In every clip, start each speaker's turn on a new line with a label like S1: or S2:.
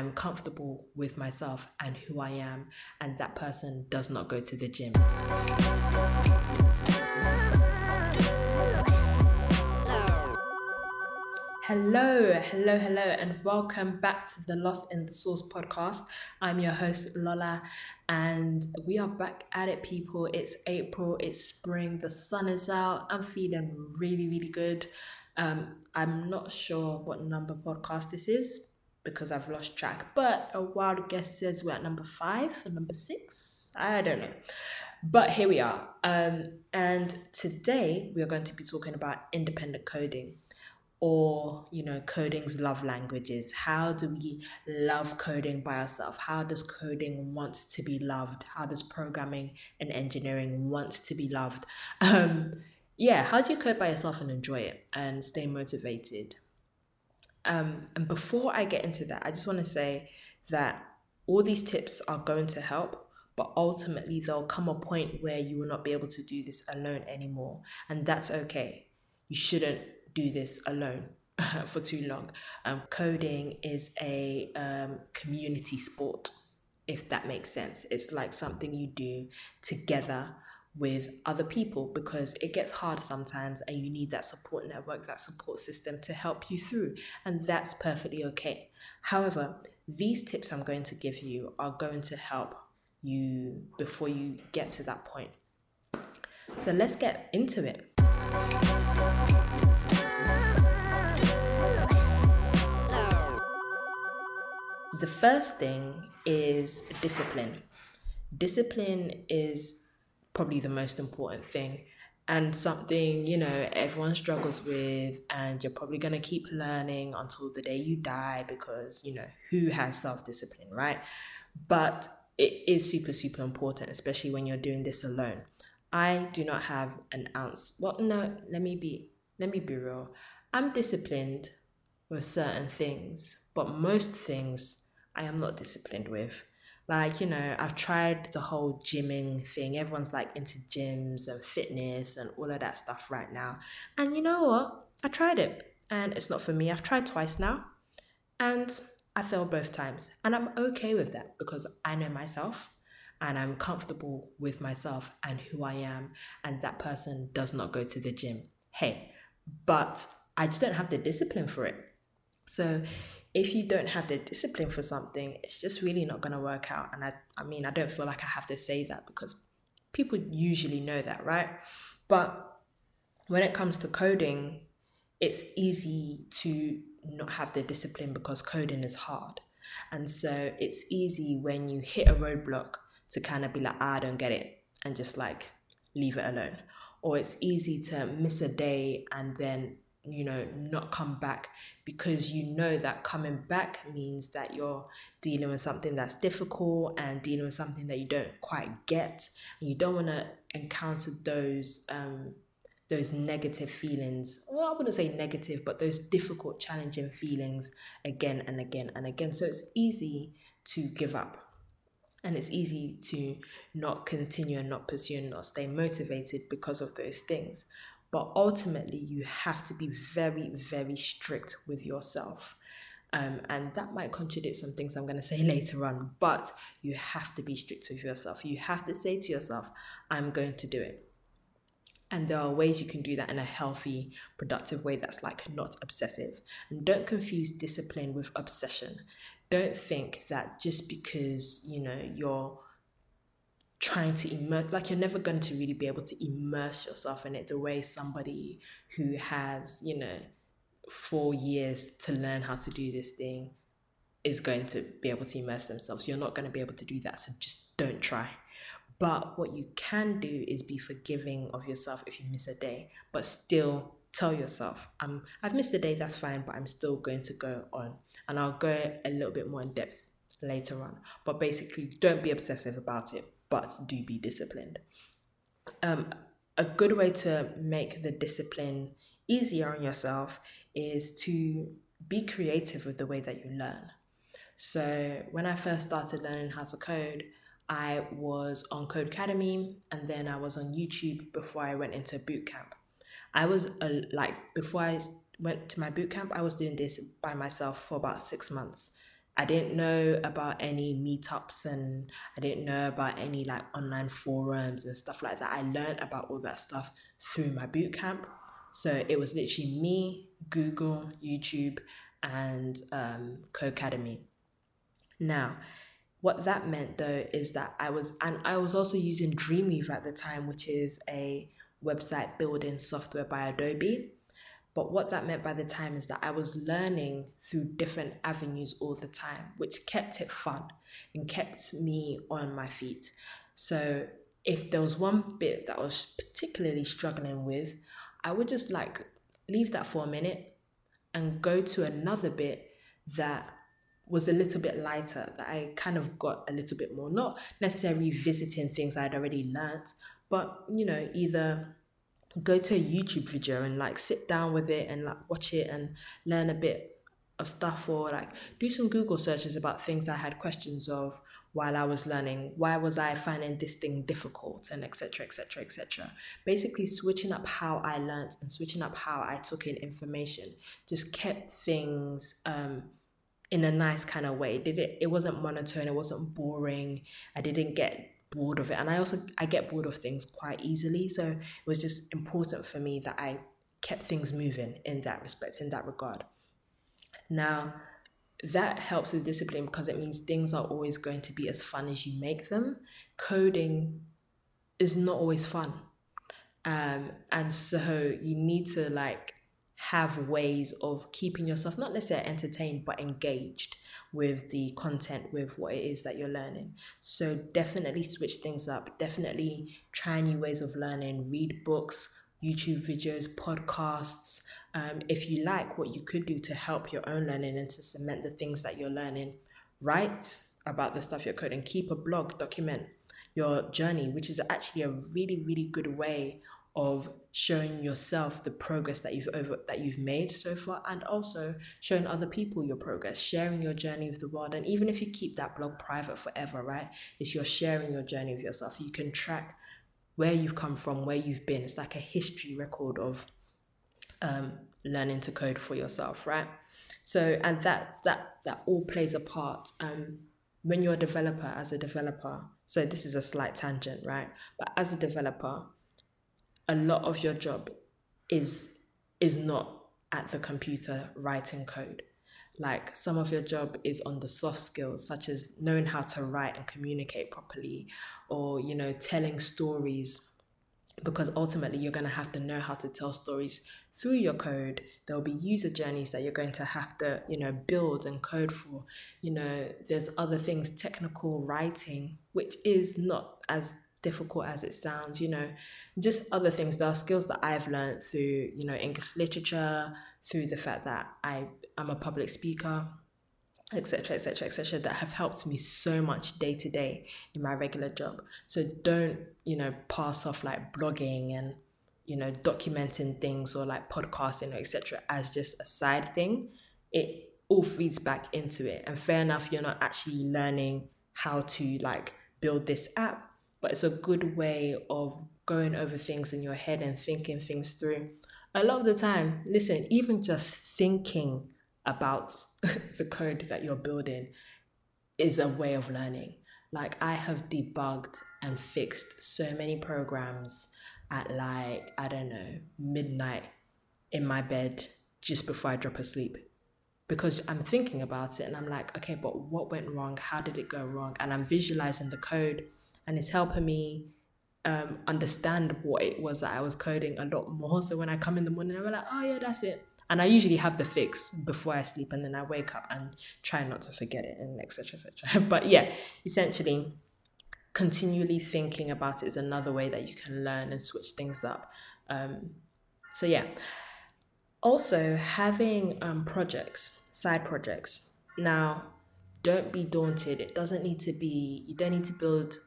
S1: I'm comfortable with myself and who I am, and that person does not go to the gym. Hello, hello, hello, and welcome back to the Lost in the Source podcast. I'm your host, Lola, and we are back at it, people. It's April, it's spring, the sun is out. I'm feeling really, really good. Um, I'm not sure what number podcast this is because I've lost track, but a wild guess says we're at number five or number six. I don't know. But here we are. Um, and today we are going to be talking about independent coding or you know coding's love languages how do we love coding by ourselves how does coding want to be loved how does programming and engineering want to be loved um yeah how do you code by yourself and enjoy it and stay motivated um and before i get into that i just want to say that all these tips are going to help but ultimately there'll come a point where you will not be able to do this alone anymore and that's okay you shouldn't do this alone for too long. Um, coding is a um, community sport, if that makes sense. It's like something you do together with other people because it gets hard sometimes and you need that support network, that support system to help you through. And that's perfectly okay. However, these tips I'm going to give you are going to help you before you get to that point. So let's get into it. The first thing is discipline. Discipline is probably the most important thing and something you know everyone struggles with and you're probably going to keep learning until the day you die because you know who has self-discipline right? But it is super super important especially when you're doing this alone. I do not have an ounce well no let me be let me be real. I'm disciplined with certain things but most things I am not disciplined with. Like, you know, I've tried the whole gymming thing. Everyone's like into gyms and fitness and all of that stuff right now. And you know what? I tried it and it's not for me. I've tried twice now and I failed both times. And I'm okay with that because I know myself and I'm comfortable with myself and who I am. And that person does not go to the gym. Hey, but I just don't have the discipline for it. So if you don't have the discipline for something, it's just really not going to work out. And I, I mean, I don't feel like I have to say that because people usually know that, right? But when it comes to coding, it's easy to not have the discipline because coding is hard. And so it's easy when you hit a roadblock to kind of be like, ah, I don't get it, and just like leave it alone. Or it's easy to miss a day and then you know not come back because you know that coming back means that you're dealing with something that's difficult and dealing with something that you don't quite get. And you don't want to encounter those um those negative feelings. Well i wouldn't say negative but those difficult challenging feelings again and again and again. So it's easy to give up. And it's easy to not continue and not pursue and not stay motivated because of those things but ultimately, you have to be very, very strict with yourself. Um, and that might contradict some things I'm going to say later on, but you have to be strict with yourself. You have to say to yourself, I'm going to do it. And there are ways you can do that in a healthy, productive way that's like not obsessive. And don't confuse discipline with obsession. Don't think that just because, you know, you're trying to immerse like you're never going to really be able to immerse yourself in it the way somebody who has you know four years to learn how to do this thing is going to be able to immerse themselves. You're not going to be able to do that so just don't try. But what you can do is be forgiving of yourself if you miss a day but still tell yourself i'm i've missed a day that's fine but i'm still going to go on. And i'll go a little bit more in depth later on. But basically don't be obsessive about it but do be disciplined. Um, a good way to make the discipline easier on yourself is to be creative with the way that you learn. So, when I first started learning how to code, I was on Codecademy and then I was on YouTube before I went into boot camp. I was uh, like, before I went to my boot camp, I was doing this by myself for about six months I didn't know about any meetups and I didn't know about any like online forums and stuff like that. I learned about all that stuff through my boot camp. So it was literally me, Google, YouTube, and um, Codecademy. Now, what that meant though is that I was, and I was also using Dreamweaver at the time, which is a website building software by Adobe. But what that meant by the time is that I was learning through different avenues all the time, which kept it fun and kept me on my feet. So if there was one bit that I was particularly struggling with, I would just like leave that for a minute and go to another bit that was a little bit lighter, that I kind of got a little bit more, not necessarily visiting things I'd already learned, but you know, either go to a YouTube video and like sit down with it and like watch it and learn a bit of stuff or like do some Google searches about things I had questions of while I was learning. Why was I finding this thing difficult and etc. etc. etc. Basically switching up how I learned and switching up how I took in information just kept things um in a nice kind of way. Did it it wasn't monotone, it wasn't boring. I didn't get bored of it. And i also i get bored of things quite easily. So it was just important for me that i kept things moving in that respect in that regard. Now that helps with discipline because it means things are always going to be as fun as you make them. Coding is not always fun. Um, and so you need to like have ways of keeping yourself not necessarily entertained but engaged with the content with what it is that you're learning. So definitely switch things up. Definitely try new ways of learning. Read books youtube videos podcasts. Um, if you like what you could do to help your own learning and to cement the things that you're learning write about the stuff you're coding. Keep a blog document your journey which is actually a really really good way of showing yourself the progress that you've over that you've made so far and also showing other people your progress sharing your journey with the world. And even if you keep that blog private forever right it's you're sharing your journey with yourself. You can track where you've come from where you've been. It's like a history record of um, learning to code for yourself right? So and that that that all plays a part um, when you're a developer as a developer. So this is a slight tangent right? But as a developer a lot of your job is is not at the computer writing code. Like some of your job is on the soft skills such as knowing how to write and communicate properly or you know telling stories. Because ultimately you're going to have to know how to tell stories through your code. There'll be user journeys that you're going to have to you know build and code for. You know there's other things technical writing which is not as difficult as it sounds, you know, just other things. There are skills that I've learned through, you know, English literature, through the fact that I am a public speaker, etc., etc., etc., that have helped me so much day to day in my regular job. So don't, you know, pass off like blogging and, you know, documenting things or like podcasting, etc., as just a side thing. It all feeds back into it. And fair enough, you're not actually learning how to like build this app but it's a good way of going over things in your head and thinking things through. A lot of the time, listen, even just thinking about the code that you're building is a way of learning. Like, I have debugged and fixed so many programs at like, I don't know, midnight in my bed just before I drop asleep because I'm thinking about it and I'm like, okay, but what went wrong? How did it go wrong? And I'm visualizing the code and it's helping me um, understand what it was that I was coding a lot more. So when I come in the morning, I'm like, oh yeah, that's it. And I usually have the fix before I sleep, and then I wake up and try not to forget it, and etc. etc. but yeah, essentially, continually thinking about it is another way that you can learn and switch things up. Um, so yeah. Also, having um, projects, side projects. Now, don't be daunted. It doesn't need to be. You don't need to build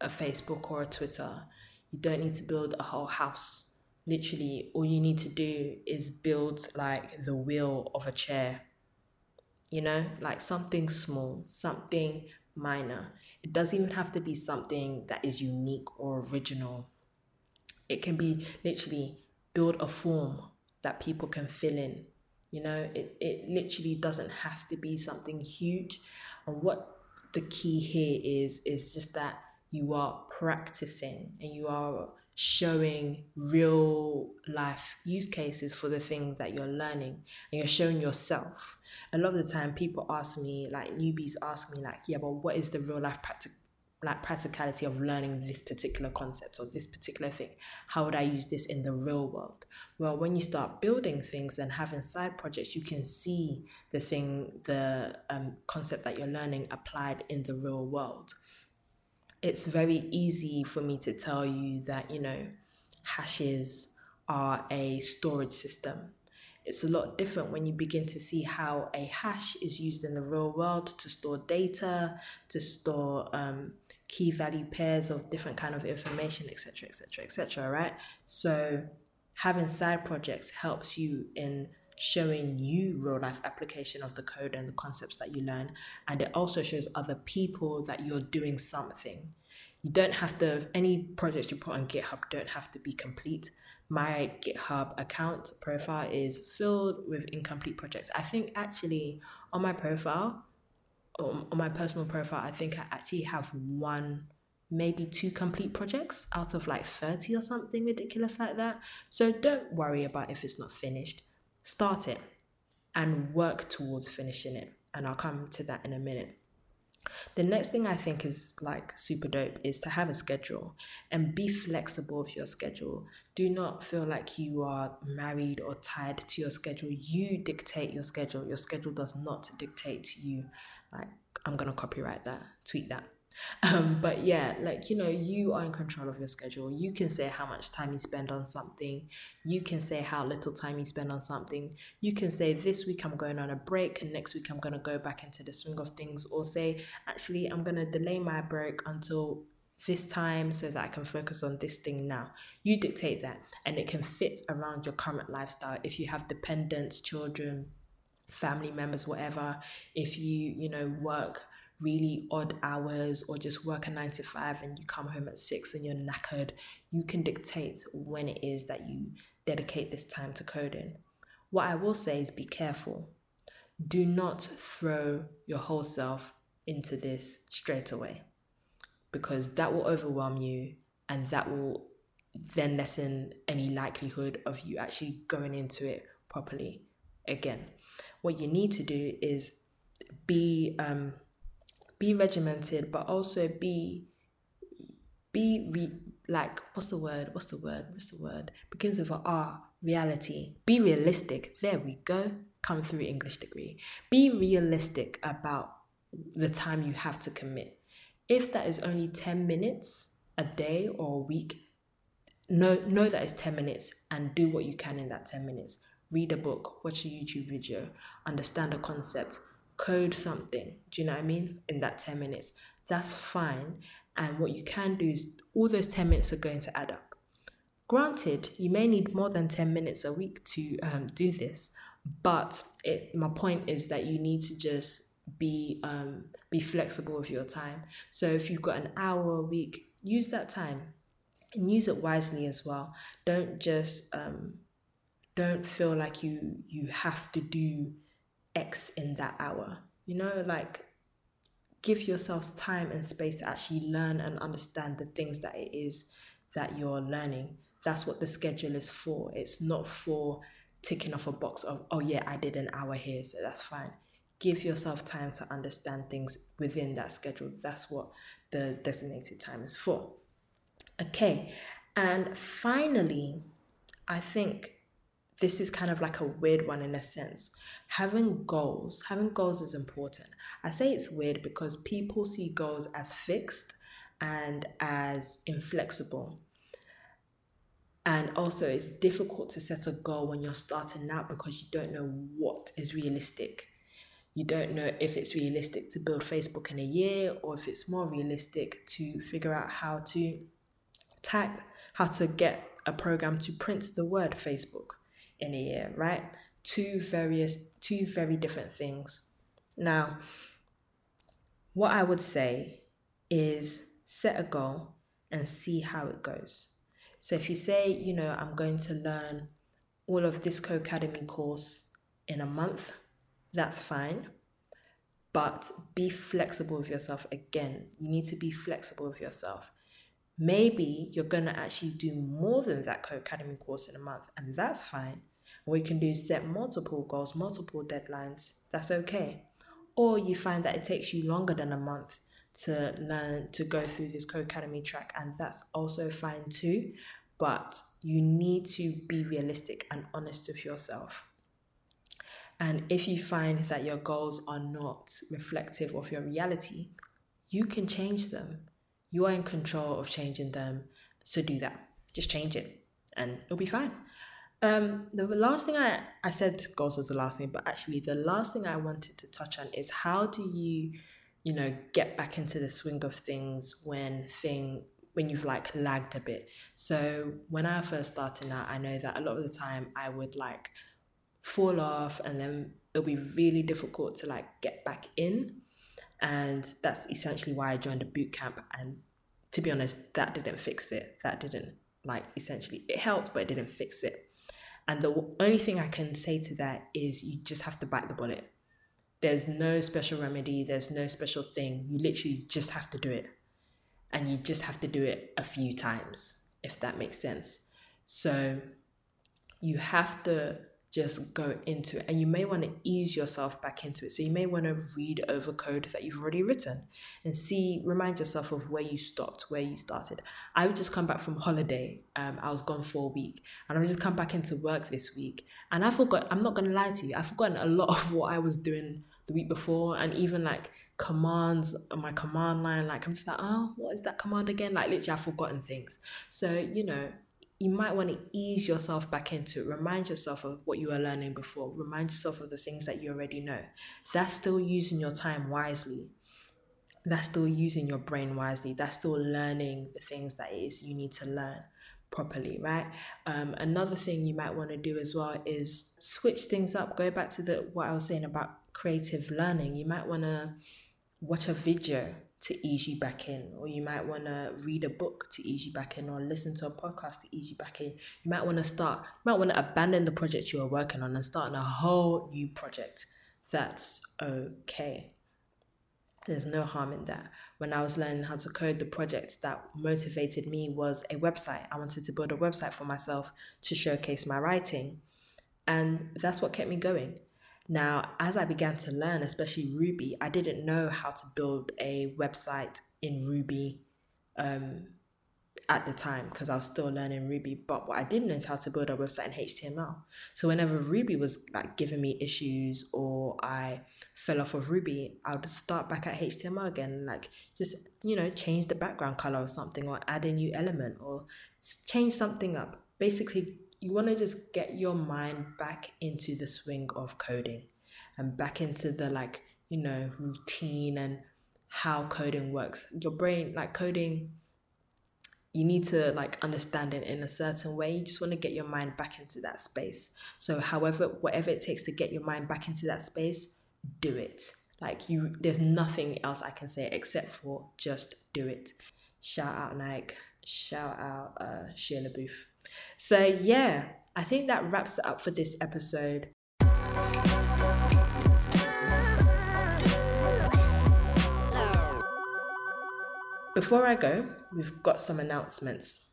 S1: a Facebook or a Twitter. You don't need to build a whole house. Literally, all you need to do is build like the wheel of a chair. You know, like something small, something minor. It doesn't even have to be something that is unique or original. It can be literally build a form that people can fill in You know, it, it literally doesn't have to be something huge. And what the key here is, is just that you are practicing and you are showing real life use cases for the things that you're learning and you're showing yourself. A lot of the time people ask me, like newbies ask me, like, yeah, but what is the real life practical like practicality of learning this particular concept or this particular thing? How would i use this in the real world? Well when you start building things and having side projects you can see the thing the um, concept that you're learning applied in the real world it's very easy for me to tell you that, you know, hashes are a storage system. It's a lot different when you begin to see how a hash is used in the real world to store data, to store um, key value pairs of different kind of information, etc., etc., etc. Right? So having side projects helps you in showing you real life application of the code and the concepts that you learn. And it also shows other people that you're doing something. You don't have to, any projects you put on GitHub don't have to be complete. My GitHub account profile is filled with incomplete projects. I think actually on my profile, on my personal profile, I think I actually have one maybe two complete projects out of like 30 or something ridiculous like that. So don't worry about if it's not finished start it and work towards finishing it. And I'll come to that in a minute. The next thing I think is like super dope is to have a schedule and be flexible with your schedule. Do not feel like you are married or tied to your schedule. You dictate your schedule. Your schedule does not dictate you. Like, I'm going to copyright that, tweet that. Um, but yeah, like you know, you are in control of your schedule. You can say how much time you spend on something. You can say how little time you spend on something. You can say this week I'm going on a break and next week I'm going to go back into the swing of things, or say actually I'm going to delay my break until this time so that I can focus on this thing now. You dictate that, and it can fit around your current lifestyle. If you have dependents, children, family members, whatever, if you, you know, work really odd hours or just work a nine to five and you come home at six and you're knackered, you can dictate when it is that you dedicate this time to coding. What I will say is be careful. Do not throw your whole self into this straight away because that will overwhelm you and that will then lessen any likelihood of you actually going into it properly again. What you need to do is be um, be regimented, but also be be re, like what's the word? What's the word? What's the word? Begins with a R. Reality. Be realistic. There we go. Come through English degree. Be realistic about the time you have to commit. If that is only 10 minutes a day or a week, know know that it's 10 minutes and do what you can in that 10 minutes. Read a book, watch a YouTube video, understand a concept, code something, do you know what I mean? In that 10 minutes. That's fine. And what you can do is all those 10 minutes are going to add up. Granted, you may need more than 10 minutes a week to um, do this, but it, my point is that you need to just be um, be flexible with your time. So if you've got an hour a week, use that time and use it wisely as well. Don't just um, don't feel like you you have to do X in that hour. You know, like give yourself time and space to actually learn and understand the things that it is that you're learning. That's what the schedule is for. It's not for ticking off a box of, oh, yeah, I did an hour here, so that's fine. Give yourself time to understand things within that schedule. That's what the designated time is for. Okay, and finally, I think this is kind of like a weird one in a sense. Having goals, having goals is important. I say it's weird because people see goals as fixed and as inflexible. And also, it's difficult to set a goal when you're starting out because you don't know what is realistic. You don't know if it's realistic to build Facebook in a year or if it's more realistic to figure out how to type, how to get a program to print the word Facebook in a year, right? Two various, two very different things. Now, what I would say is set a goal and see how it goes. So if you say, you know, I'm going to learn all of this Codecademy course in a month, that's fine. But be flexible with yourself again. You need to be flexible with yourself. Maybe you're going to actually do more than that Codecademy course in a month, and that's fine. You can do set multiple goals, multiple deadlines. That's okay. Or you find that it takes you longer than a month to learn to go through this Codecademy track, and that's also fine too. But you need to be realistic and honest with yourself. And if you find that your goals are not reflective of your reality, you can change them. You are in control of changing them. So do that. Just change it and it'll be fine. Um, the last thing I, I said goals was the last thing, but actually the last thing I wanted to touch on is how do you, you know, get back into the swing of things when thing when you've like lagged a bit. So when I first started out, I know that a lot of the time I would like fall off and then it'll be really difficult to like get back in. And that's essentially why I joined a boot camp. And to be honest, that didn't fix it. That didn't like essentially it helped, but it didn't fix it. And the only thing I can say to that is you just have to bite the bullet. There's no special remedy, there's no special thing. You literally just have to do it. And you just have to do it a few times, if that makes sense. So you have to just go into it. And you may want to ease yourself back into it. So you may want to read over code that you've already written and see, remind yourself of where you stopped, where you started. I would just come back from holiday. Um, I was gone for a week and I would just come back into work this week. And I forgot, I'm not going to lie to you, I've forgotten a lot of what I was doing the week before and even like commands on my command line. Like I'm just like, oh, what is that command again? Like literally I've forgotten things. So, you know, you might want to ease yourself back into it. Remind yourself of what you were learning before. Remind yourself of the things that you already know. That's still using your time wisely. That's still using your brain wisely. That's still learning the things that it is you need to learn properly, right? Um, another thing you might want to do as well is switch things up. Go back to the what I was saying about creative learning. You might want to watch a video to ease you back in, or you might want to read a book to ease you back in, or listen to a podcast to ease you back in. You might want to start, you might want to abandon the project you are working on and start on a whole new project. That's okay. There's no harm in that. When I was learning how to code, the project that motivated me was a website. I wanted to build a website for myself to showcase my writing. And that's what kept me going. Now, as I began to learn, especially Ruby, I didn't know how to build a website in Ruby um, at the time because I was still learning Ruby. But what I did know is how to build a website in HTML. So whenever Ruby was like giving me issues or I fell off of Ruby, I would start back at HTML again, like just you know change the background color or something, or add a new element, or change something up. Basically, you want to just get your mind back into the swing of coding and back into the like you know routine and how coding works. Your brain like coding you need to like understand it in a certain way. You just want to get your mind back into that space. So however whatever it takes to get your mind back into that space do it. Like you there's nothing else i can say except for just do it. Shout out nike shout out uh Shia LaBeouf so, yeah, I think that wraps it up for this episode. Before I go, we've got some announcements.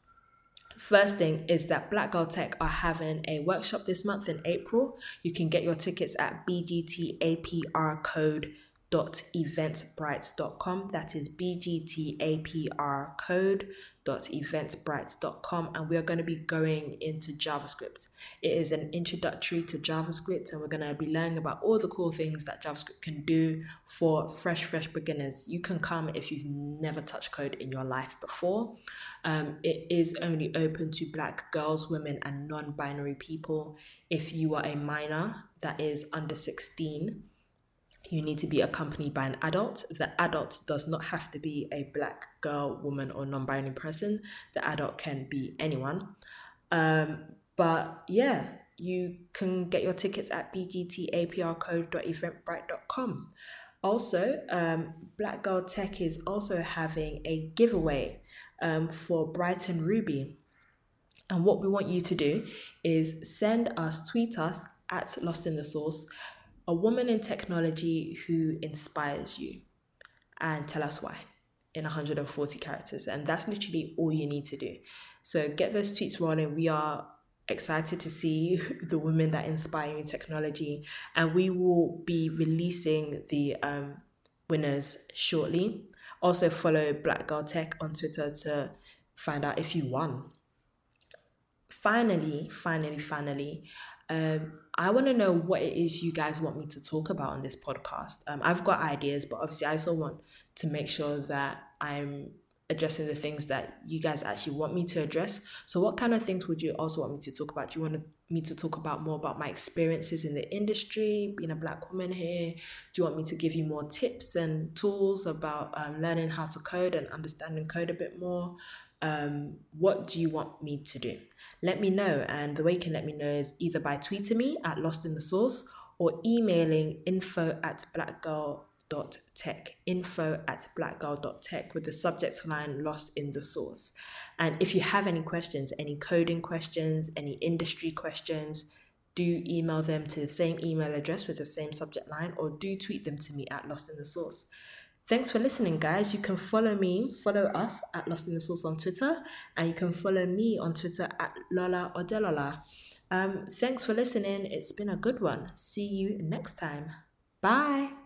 S1: First thing is that Black Girl Tech are having a workshop this month in April. You can get your tickets at BGTAPR code bgtapr.eventbrite.com. That is bgtapr code.eventbrite.com. And we are going to be going into JavaScript. It is an introductory to JavaScript, and we're going to be learning about all the cool things that JavaScript can do for fresh, fresh beginners. You can come if you've never touched code in your life before. Um, it is only open to black girls, women, and non binary people. If you are a minor that is under 16, you need to be accompanied by an adult. The adult does not have to be a black girl, woman, or non binary person. The adult can be anyone. Um, but yeah, you can get your tickets at bgtaprcode.eventbrite.com. Also, um, Black Girl Tech is also having a giveaway um, for Brighton Ruby. And what we want you to do is send us, tweet us at Lost in the Source, a woman in technology who inspires you, and tell us why in 140 characters. And that's literally all you need to do. So get those tweets rolling. We are excited to see the women that inspire in technology, and we will be releasing the um, winners shortly. Also, follow Black Girl Tech on Twitter to find out if you won. Finally, finally, finally, um, I want to know what it is you guys want me to talk about on this podcast. Um, I've got ideas, but obviously, I also want to make sure that I'm addressing the things that you guys actually want me to address. So, what kind of things would you also want me to talk about? Do you want me to talk about more about my experiences in the industry, being a black woman here? Do you want me to give you more tips and tools about um, learning how to code and understanding code a bit more? Um, what do you want me to do? Let me know. And the way you can let me know is either by tweeting me at Lost in the Source or emailing info at blackgirl.tech, info at blackgirl.tech with the subject line lost in the source. And if you have any questions, any coding questions, any industry questions, do email them to the same email address with the same subject line or do tweet them to me at Lost in the Source. Thanks for listening, guys. You can follow me, follow us at Lost in the Source on Twitter, and you can follow me on Twitter at Lola Odelola. Um, thanks for listening. It's been a good one. See you next time. Bye.